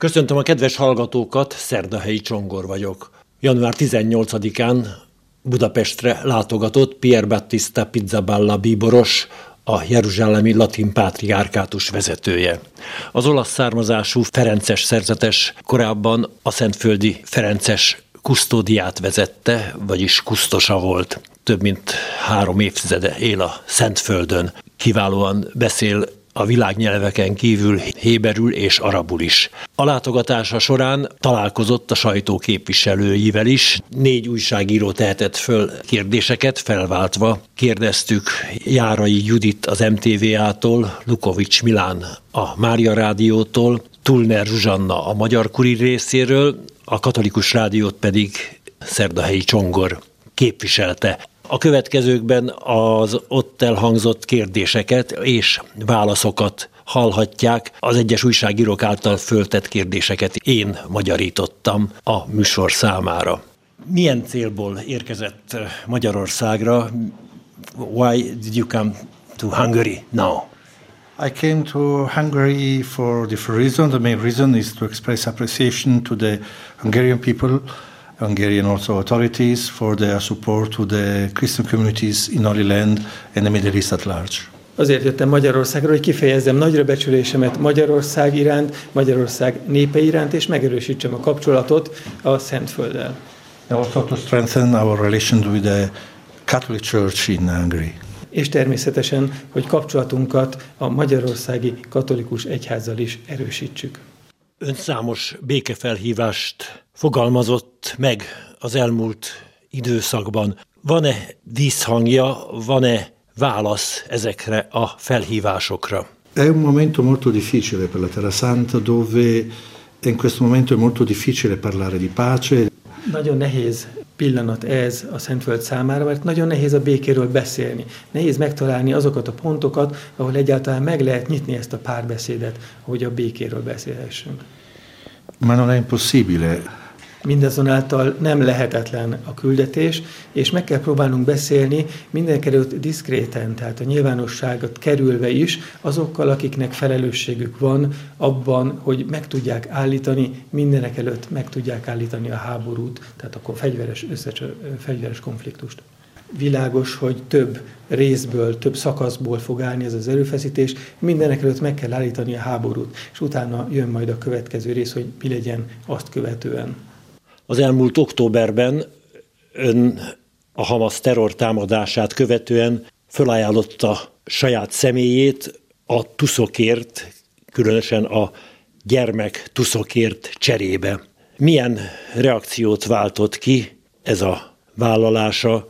Köszöntöm a kedves hallgatókat, Szerdahelyi Csongor vagyok. Január 18-án Budapestre látogatott Pierre Battista Pizzaballa bíboros, a Jeruzsálemi Latin Pátriárkátus vezetője. Az olasz származású Ferences szerzetes korábban a Szentföldi Ferences kusztódiát vezette, vagyis kusztosa volt. Több mint három évtizede él a Szentföldön. Kiválóan beszél a világnyelveken kívül héberül és arabul is. A látogatása során találkozott a sajtó képviselőivel is. Négy újságíró tehetett föl kérdéseket, felváltva kérdeztük Járai Judit az MTVA-tól, Lukovics Milán a Mária Rádiótól, Tulner Zsuzsanna a Magyar Kurir részéről, a katolikus rádiót pedig Szerdahelyi Csongor képviselte. A következőkben az ott elhangzott kérdéseket és válaszokat hallhatják. Az egyes újságírók által föltett kérdéseket én magyarítottam a műsor számára. Milyen célból érkezett Magyarországra? Why did you come to Hungary now? I came to Hungary for different reasons. The main reason is to express appreciation to the Hungarian people Hungarian also authorities for their support to the Christian communities in Holy Land and the Middle East at large. Azért jöttem Magyarországra, hogy kifejezzem nagyra becsülésemet Magyarország iránt, Magyarország népe iránt, és megerősítsem a kapcsolatot a Szentfölddel. Also to strengthen our relations with the Catholic Church in Hungary. És természetesen, hogy kapcsolatunkat a Magyarországi Katolikus Egyházzal is erősítsük. Ön számos békefelhívást fogalmazott meg az elmúlt időszakban. Van-e díszhangja, van-e válasz ezekre a felhívásokra? È un momento molto difficile per la Terra Santa dove in questo momento è molto difficile parlare di pace. Nagyon nehéz pillanat ez a Szentföld számára, mert nagyon nehéz a békéről beszélni. Nehéz megtalálni azokat a pontokat, ahol egyáltalán meg lehet nyitni ezt a párbeszédet, hogy a békéről beszélhessünk. Ma non è impossibile. Mindazonáltal nem lehetetlen a küldetés, és meg kell próbálnunk beszélni mindenkelőtt diszkréten, tehát a nyilvánosságot kerülve is, azokkal, akiknek felelősségük van abban, hogy meg tudják állítani, mindenek előtt meg tudják állítani a háborút, tehát akkor fegyveres, összecsö, fegyveres konfliktust világos, hogy több részből, több szakaszból fog állni ez az erőfeszítés. Mindenek előtt meg kell állítani a háborút, és utána jön majd a következő rész, hogy mi legyen azt követően. Az elmúlt októberben ön a Hamas terror támadását követően felajánlotta saját személyét a tuszokért, különösen a gyermek tuszokért cserébe. Milyen reakciót váltott ki ez a vállalása,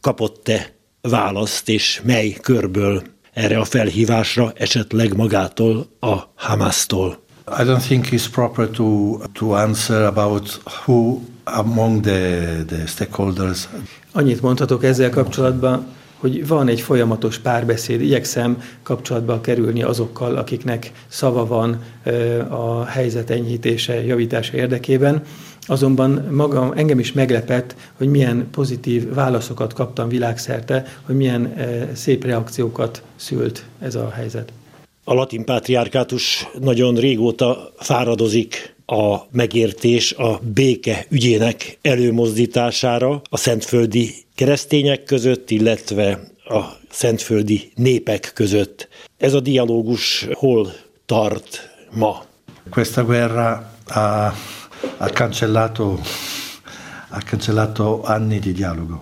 kapott-e választ, és mely körből erre a felhívásra, esetleg magától a Hamasztól? I don't think it's proper to, to answer about who among the, the stakeholders. Annyit mondhatok ezzel kapcsolatban, hogy van egy folyamatos párbeszéd, igyekszem kapcsolatba kerülni azokkal, akiknek szava van a helyzet enyhítése, javítása érdekében. Azonban maga engem is meglepett, hogy milyen pozitív válaszokat kaptam világszerte, hogy milyen szép reakciókat szült ez a helyzet. A latin pátriárkátus nagyon régóta fáradozik a megértés a béke ügyének előmozdítására a szentföldi keresztények között, illetve a szentföldi népek között. Ez a dialógus hol tart ma? Questa guerra ha, ha cancellato ha cancellato anni di dialogo.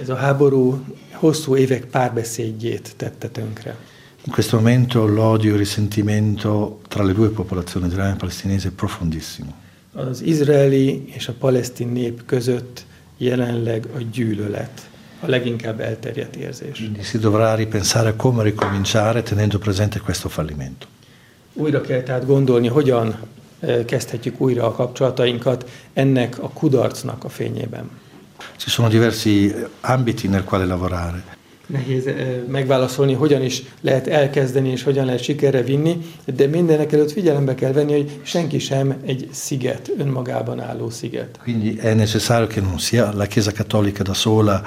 Ez a háború hosszú évek párbeszédjét tette tönkre. In questo momento l'odio e il risentimento tra le due popolazioni, israeliana e palestinese, è profondissimo. Az izraeli és a palesztin nép között jelenleg a gyűlölet a leginkább elterjedt érzés. Quindi si dovrà ripensare a come ricominciare tenendo presente questo fallimento. Újra kell tehát gondolni, hogyan eh, kezdhetjük újra a kapcsolatainkat ennek a kudarcnak a fényében. Ci sono diversi ambiti nel quale lavorare. Nehéz megválaszolni, hogyan is lehet elkezdeni és hogyan lehet sikerre vinni, de mindenek előtt figyelembe kell venni, hogy senki sem egy sziget, önmagában álló sziget. Quindi è necessario che non sia la Chiesa Cattolica da sola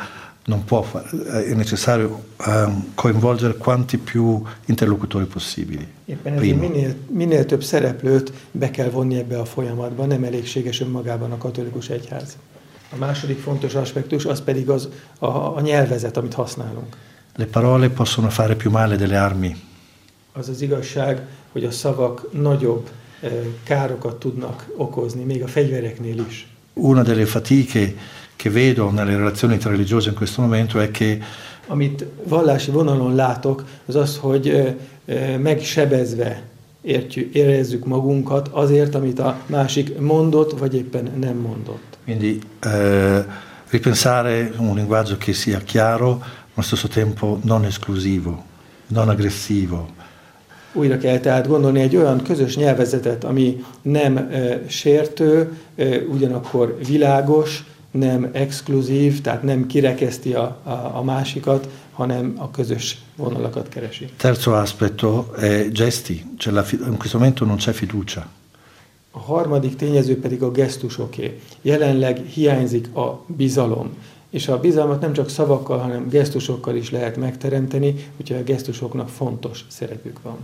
non può fare, è necessario um, coinvolgere quanti più interlocutori possibili. Éppen ezért minél, minél több szereplőt be kell vonni ebbe a folyamatba, nem elégséges önmagában a katolikus egyház. A második fontos aspektus az pedig az a, a nyelvezet, amit használunk. Le parole possono fare più male delle armi. Az az igazság, hogy a szavak nagyobb eh, károkat tudnak okozni, még a fegyvereknél is. Una delle fatiche che vedo nelle relazioni interreligiose in questo momento è che Amit vallási vonalon látok, az az, hogy eh, eh, megsebezve értjük, érezzük magunkat azért, amit a másik mondott, vagy éppen nem mondott. Quindi eh, ripensare un linguaggio che sia chiaro, ma allo stesso tempo non esclusivo, non aggressivo. Újra kell tehát gondolni egy olyan közös nyelvezetet, ami nem e, sértő, e, ugyanakkor világos, nem exkluzív, tehát nem kirekeszti a, a, a másikat, hanem a közös vonalakat keresi. Terzo aspetto è gesti, cioè la in questo momento non c'è fiducia. A harmadik tényező pedig a gesztusoké. Jelenleg hiányzik a bizalom. És a bizalmat nem csak szavakkal, hanem gesztusokkal is lehet megteremteni, úgyhogy a gesztusoknak fontos szerepük van.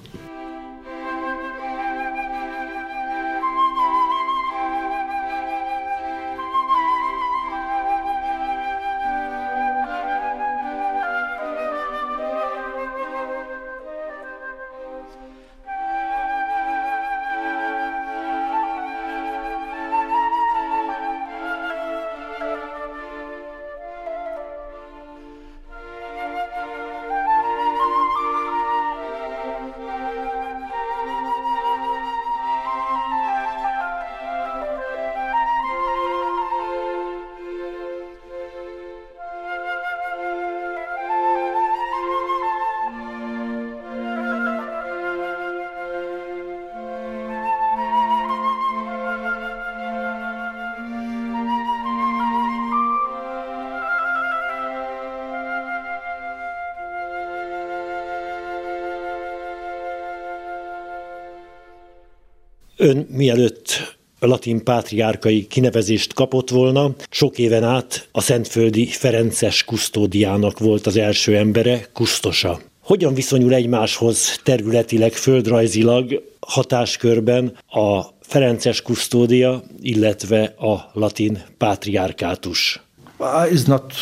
Ön mielőtt latin pátriárkai kinevezést kapott volna, sok éven át a Szentföldi Ferences kusztódiának volt az első embere, kusztosa. Hogyan viszonyul egymáshoz területileg, földrajzilag, hatáskörben a Ferences kusztódia, illetve a latin pátriárkátus? Uh, it's not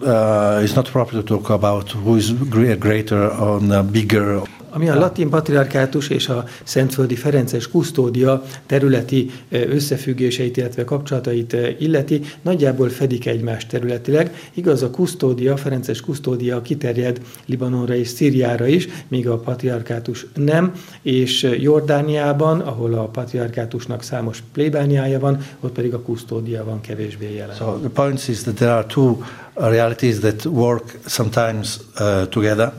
uh, it's not proper to talk about who is greater a bigger Ami a latin patriarkátus és a Szentföldi Ferences kusztódia területi összefüggéseit, illetve kapcsolatait illeti, nagyjából fedik egymást területileg. Igaz, a kusztódia, a Ferences kusztódia kiterjed Libanonra és Szíriára is, míg a patriarkátus nem, és Jordániában, ahol a patriarkátusnak számos plébániája van, ott pedig a kusztódia van kevésbé jelen. So the point is that there are two realities that work sometimes uh, together.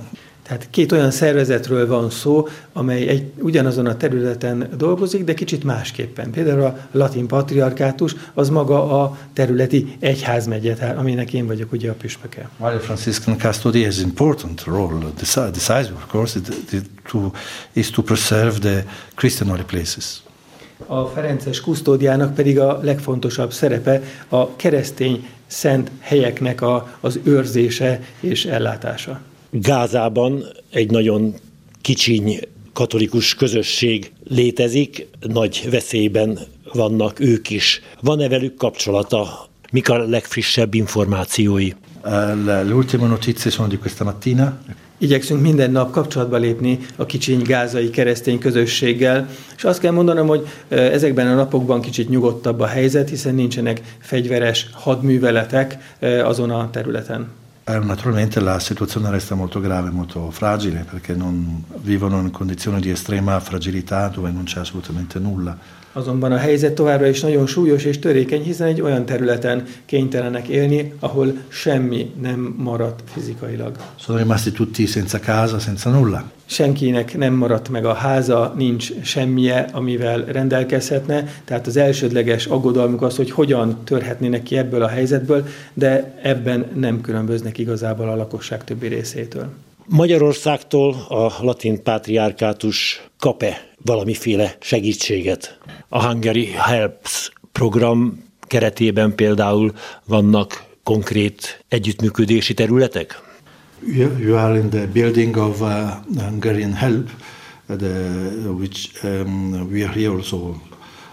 Tehát két olyan szervezetről van szó, amely egy, ugyanazon a területen dolgozik, de kicsit másképpen. Például a latin patriarkátus az maga a területi egyházmegye, aminek én vagyok ugye a püspöke. While Franciscan custody has important role, decisive of course, to, is to preserve the Christian holy places. A Ferences kusztódiának pedig a legfontosabb szerepe a keresztény szent helyeknek a, az őrzése és ellátása. Gázában egy nagyon kicsiny katolikus közösség létezik, nagy veszélyben vannak ők is. Van-e velük kapcsolata? Mik a legfrissebb információi? Le ultime notizie sono di questa mattina. Igyekszünk minden nap kapcsolatba lépni a kicsiny gázai keresztény közösséggel, és azt kell mondanom, hogy ezekben a napokban kicsit nyugodtabb a helyzet, hiszen nincsenek fegyveres hadműveletek azon a területen. Eh, naturalmente la situazione resta molto grave, molto fragile, perché vivono in condizioni di estrema fragilità dove non c'è assolutamente nulla. Azonban a helyzet továbbra is nagyon súlyos és törékeny, hiszen egy olyan területen kénytelenek élni, ahol semmi nem maradt fizikailag. Sono rimasti tutti senza casa, senza nulla. Senkinek nem maradt meg a háza, nincs semmije, amivel rendelkezhetne, tehát az elsődleges aggodalmuk az, hogy hogyan törhetnének ki ebből a helyzetből, de ebben nem különböznek igazából a lakosság többi részétől. Magyarországtól a latin pátriárkátus kap-e valamiféle segítséget? A Hungary Helps program keretében például vannak konkrét együttműködési területek? You are in the building of uh, Hungarian Help, the, which um, we are here also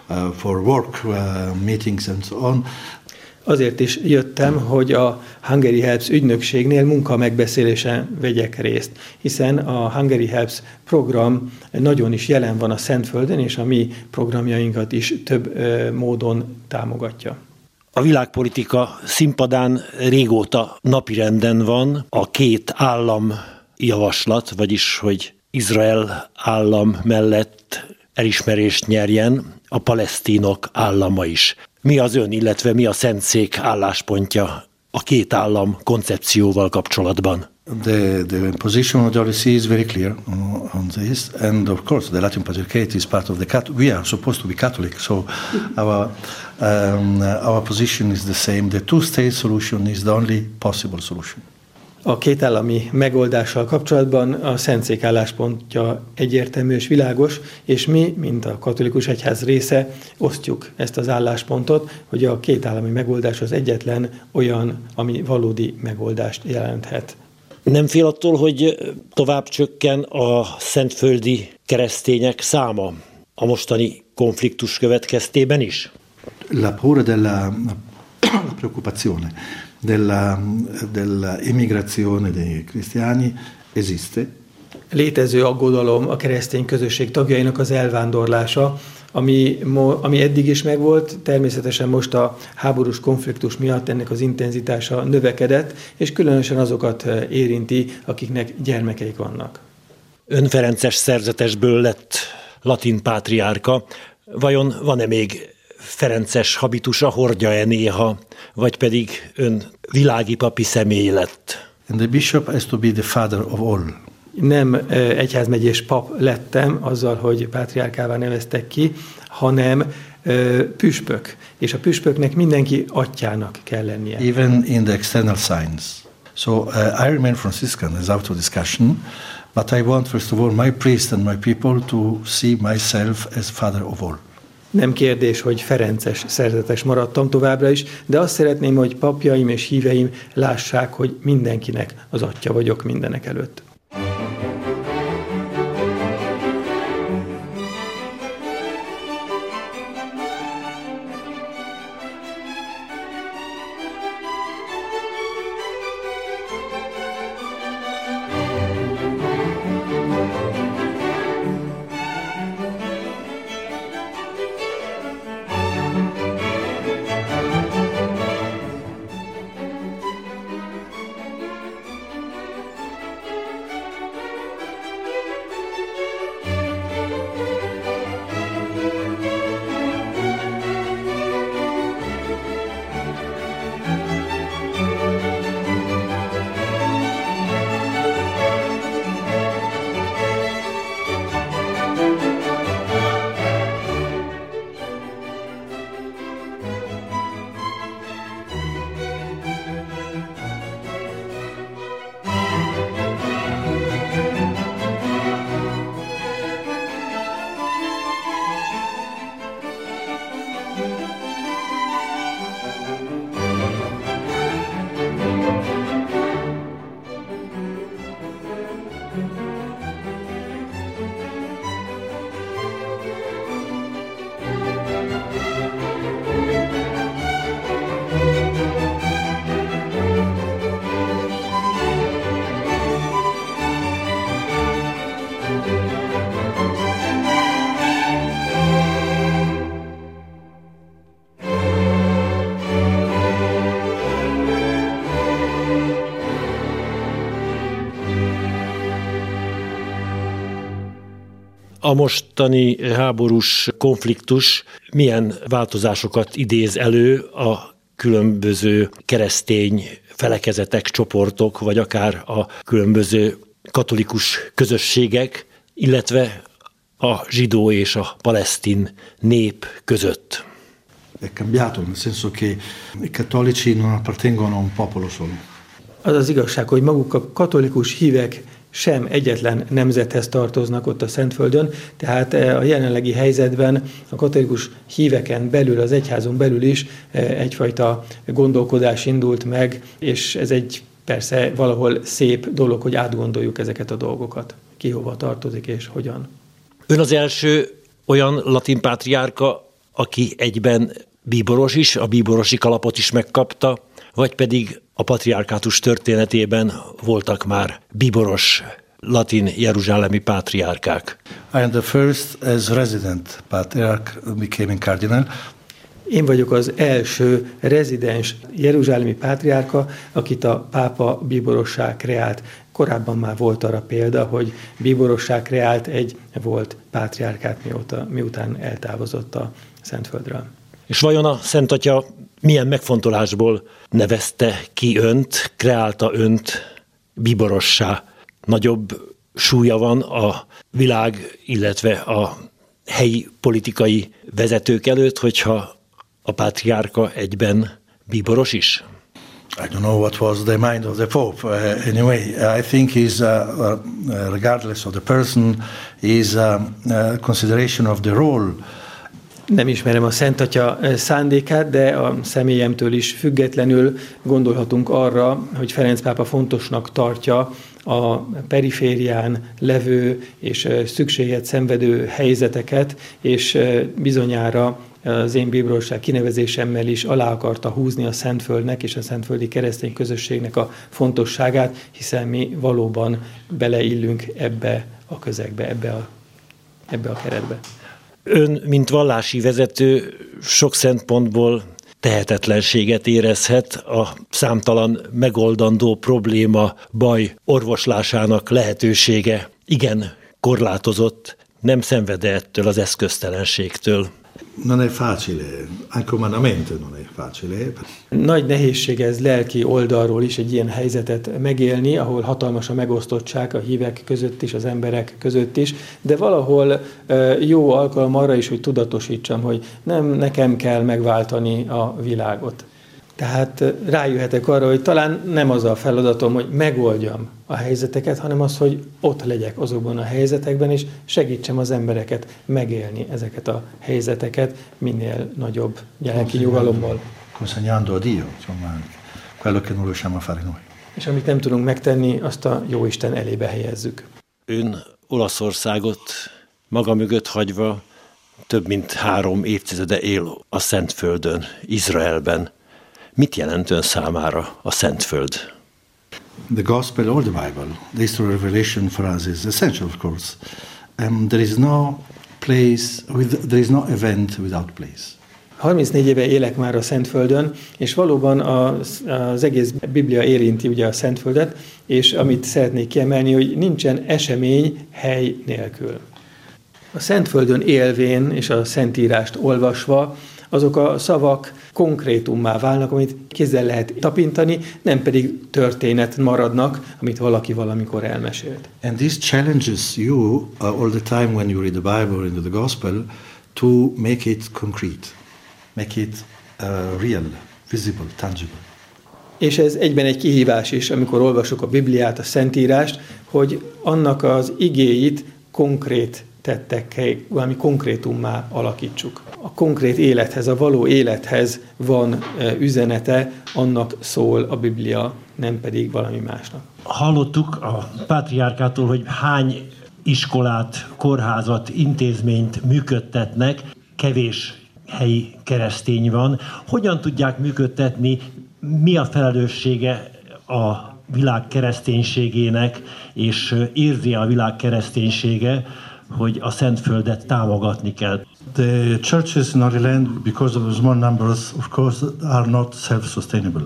uh, for work uh, meetings and so on. Azért is jöttem, hogy a Hungary Helps ügynökségnél munka megbeszélésen vegyek részt, hiszen a Hungary Helps program nagyon is jelen van a Szentföldön, és a mi programjainkat is több módon támogatja. A világpolitika színpadán régóta napirenden van a két állam javaslat, vagyis hogy Izrael állam mellett elismerést nyerjen a palesztinok állama is. Mi az ön, illetve mi a Szentszék álláspontja a két állam koncepcióval kapcsolatban? The, the position of the RC is very clear on, on this, and of course, the Latin Patriarchate is part of the Catholic. We are supposed to be Catholic, so our um, our position is the same. The two-state solution is the only possible solution. A kétállami megoldással kapcsolatban a Szentszék álláspontja egyértelmű és világos, és mi, mint a katolikus egyház része, osztjuk ezt az álláspontot, hogy a kétállami megoldás az egyetlen olyan, ami valódi megoldást jelenthet. Nem fél attól, hogy tovább csökken a szentföldi keresztények száma a mostani konfliktus következtében is? La paura della la preoccupazione della, dell'immigrazione dei cristiani esiste. Létező aggodalom a keresztény közösség tagjainak az elvándorlása, ami, ami eddig is megvolt, természetesen most a háborús konfliktus miatt ennek az intenzitása növekedett, és különösen azokat eh, érinti, akiknek gyermekeik vannak. Ön Ferences szerzetesből lett latin pátriárka. Vajon van-e még Ferences habitusa, hordja-e néha, vagy pedig ön világi papi személy lett? And the bishop has to be the father of all. Nem egyházmegyés pap lettem azzal, hogy pátriárkává neveztek ki, hanem püspök. És a püspöknek mindenki atyának kell lennie. Even in the external signs. So uh, I remain Franciscan as out of discussion, but I want first of all my priest and my people to see myself as father of all. Nem kérdés, hogy Ferences szerzetes maradtam továbbra is, de azt szeretném, hogy papjaim és híveim lássák, hogy mindenkinek az atya vagyok mindenek előtt. A mostani háborús konfliktus milyen változásokat idéz elő a különböző keresztény felekezetek, csoportok, vagy akár a különböző katolikus közösségek, illetve a zsidó és a palesztin nép között. È cambiato, nel senso che i cattolici non appartengono a un popolo solo. Az az igazság, hogy maguk a katolikus hívek sem egyetlen nemzethez tartoznak ott a Szentföldön, tehát a jelenlegi helyzetben a katolikus híveken belül, az egyházon belül is egyfajta gondolkodás indult meg, és ez egy persze valahol szép dolog, hogy átgondoljuk ezeket a dolgokat. Ki hova tartozik és hogyan. Ön az első olyan latin pátriárka, aki egyben bíboros is, a bíborosi kalapot is megkapta, vagy pedig a patriárkátus történetében voltak már bíboros latin jeruzsálemi pátriárkák. I am the first as resident patriarch became cardinal. Én vagyok az első rezidens jeruzsálemi pátriárka, akit a pápa bíborossá kreált. Korábban már volt arra példa, hogy bíborossá kreált egy volt pátriárkát, mióta, miután eltávozott a Szentföldről. És vajon a Szent Atya milyen megfontolásból nevezte ki önt, kreálta önt bíborossá? Nagyobb súlya van a világ, illetve a helyi politikai vezetők előtt, hogyha a pátriárka egyben bíboros is? I don't know what was the mind of the Pope. Uh, anyway, I think he's, uh, uh, regardless of the person, is um, uh, consideration of the role nem ismerem a Szent Atya szándékát, de a személyemtől is függetlenül gondolhatunk arra, hogy Ferenc pápa fontosnak tartja a periférián levő és szükséget szenvedő helyzeteket, és bizonyára az én bíbróság kinevezésemmel is alá akarta húzni a Szentföldnek és a Szentföldi keresztény közösségnek a fontosságát, hiszen mi valóban beleillünk ebbe a közegbe, ebbe a, ebbe a keretbe. Ön, mint vallási vezető, sok szempontból tehetetlenséget érezhet a számtalan megoldandó probléma, baj orvoslásának lehetősége. Igen korlátozott, nem szenvede ettől az eszköztelenségtől non è facile, anche umanamente non è facile. Nagy nehézség ez lelki oldalról is egy ilyen helyzetet megélni, ahol hatalmas a megosztottság a hívek között is, az emberek között is, de valahol jó alkalom arra is, hogy tudatosítsam, hogy nem nekem kell megváltani a világot. Tehát rájöhetek arra, hogy talán nem az a feladatom, hogy megoldjam a helyzeteket, hanem az, hogy ott legyek azokban a helyzetekben, és segítsem az embereket megélni ezeket a helyzeteket minél nagyobb lelki nyugalommal. Consegnando a Dio, insomma, quello che non riusciamo a fare noi. És amit nem tudunk megtenni, azt a jó Isten elébe helyezzük. Ön Olaszországot maga mögött hagyva több mint három évtizede él a Szentföldön, Izraelben. Mit jelent ön számára a Szentföld? The Gospel or the Bible, the history of revelation for us is essential, of course. Um, there is no place, with, there is no event without place. 34 éve élek már a Szentföldön, és valóban az, az egész Biblia érinti ugye a Szentföldet, és amit szeretnék kiemelni, hogy nincsen esemény hely nélkül. A Szentföldön élvén és a Szentírást olvasva azok a szavak konkrétummá válnak, amit kézzel lehet tapintani, nem pedig történet maradnak, amit valaki valamikor elmesélt. And this challenges you uh, all the time when you read the Bible or the Gospel to make it concrete, make it uh, real, visible, tangible. És ez egyben egy kihívás is, amikor olvasok a Bibliát, a Szentírást, hogy annak az igéit konkrét tettekkel valami konkrétummá alakítsuk. A konkrét élethez, a való élethez van e, üzenete, annak szól a Biblia, nem pedig valami másnak. Hallottuk a pátriárkától, hogy hány iskolát, kórházat, intézményt működtetnek, kevés helyi keresztény van. Hogyan tudják működtetni, mi a felelőssége a világ kereszténységének, és érzi a világ kereszténysége, hogy a Szentföldet támogatni kell. The churches in Holy Land, because of the small numbers, of course, are not self-sustainable.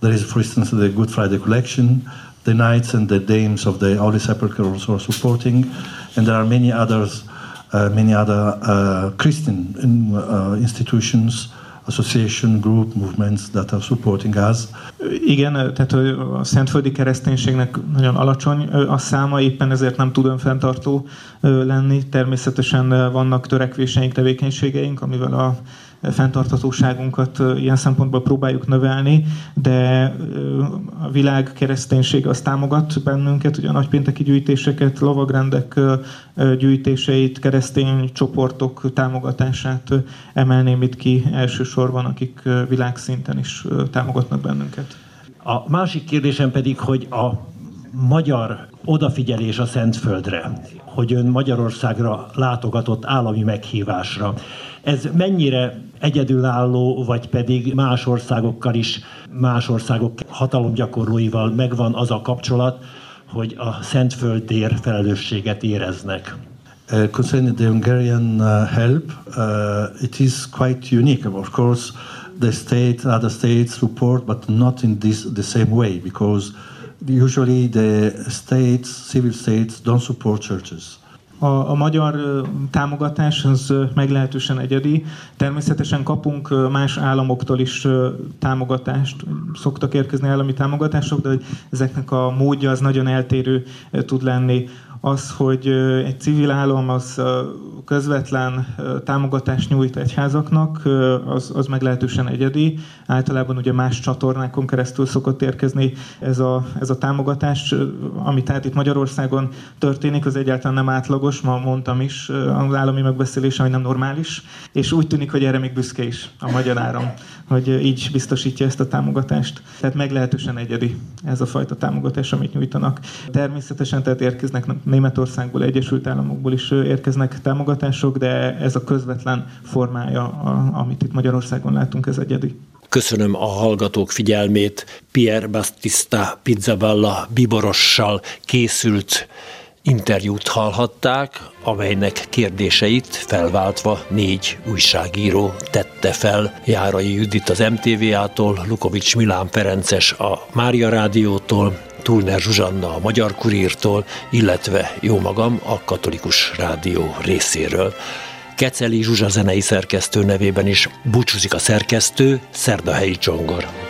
There is, for instance, the Good Friday collection, the Knights and the Dames of the Holy Sepulchre also are supporting, and there are many others, uh, many other uh, Christian uh, institutions association group movements that are supporting us. Igen, tehát a szentföldi kereszténységnek nagyon alacsony a száma, éppen ezért nem tud önfenntartó lenni. Természetesen vannak törekvéseink, tevékenységeink, amivel a fenntarthatóságunkat ilyen szempontból próbáljuk növelni, de a világ kereszténység az támogat bennünket, ugye a nagypénteki gyűjtéseket, lovagrendek gyűjtéseit, keresztény csoportok támogatását emelném itt ki elsősorban, akik világszinten is támogatnak bennünket. A másik kérdésem pedig, hogy a magyar odafigyelés a Szentföldre, hogy ön Magyarországra látogatott állami meghívásra. Ez mennyire egyedülálló, vagy pedig más országokkal is, más országok hatalomgyakorlóival megvan az a kapcsolat, hogy a Szentföldér felelősséget éreznek? Uh, concerning the Hungarian uh, help, uh, it is quite unique. Of course, the state, other states support, but not in this the same way because usually the states, civil states, don't support churches. A, a magyar támogatás az meglehetősen egyedi. Természetesen kapunk más államoktól is támogatást, szoktak érkezni állami támogatások, de ezeknek a módja az nagyon eltérő tud lenni az, hogy egy civil állam az közvetlen támogatást nyújt egyházaknak, az, az meglehetősen egyedi. Általában ugye más csatornákon keresztül szokott érkezni ez a, ez a támogatás, ami tehát itt Magyarországon történik, az egyáltalán nem átlagos, ma mondtam is, az állami megbeszélés, ami nem normális, és úgy tűnik, hogy erre még büszke is a magyar áram, hogy így biztosítja ezt a támogatást. Tehát meglehetősen egyedi ez a fajta támogatás, amit nyújtanak. Természetesen tehát érkeznek Németországból, Egyesült Államokból is érkeznek támogatások, de ez a közvetlen formája, amit itt Magyarországon látunk, ez egyedi. Köszönöm a hallgatók figyelmét. Pierre Battista Pizzaballa biborossal készült interjút hallhatták, amelynek kérdéseit felváltva négy újságíró tette fel. Járai Judit az MTV-tól, Lukovics Milán Ferences a Mária Rádiótól, Tulner Zsuzsanna a Magyar Kurírtól, illetve jó magam a Katolikus Rádió részéről. Keceli Zsuzsa zenei szerkesztő nevében is búcsúzik a szerkesztő, Szerdahelyi Csongor.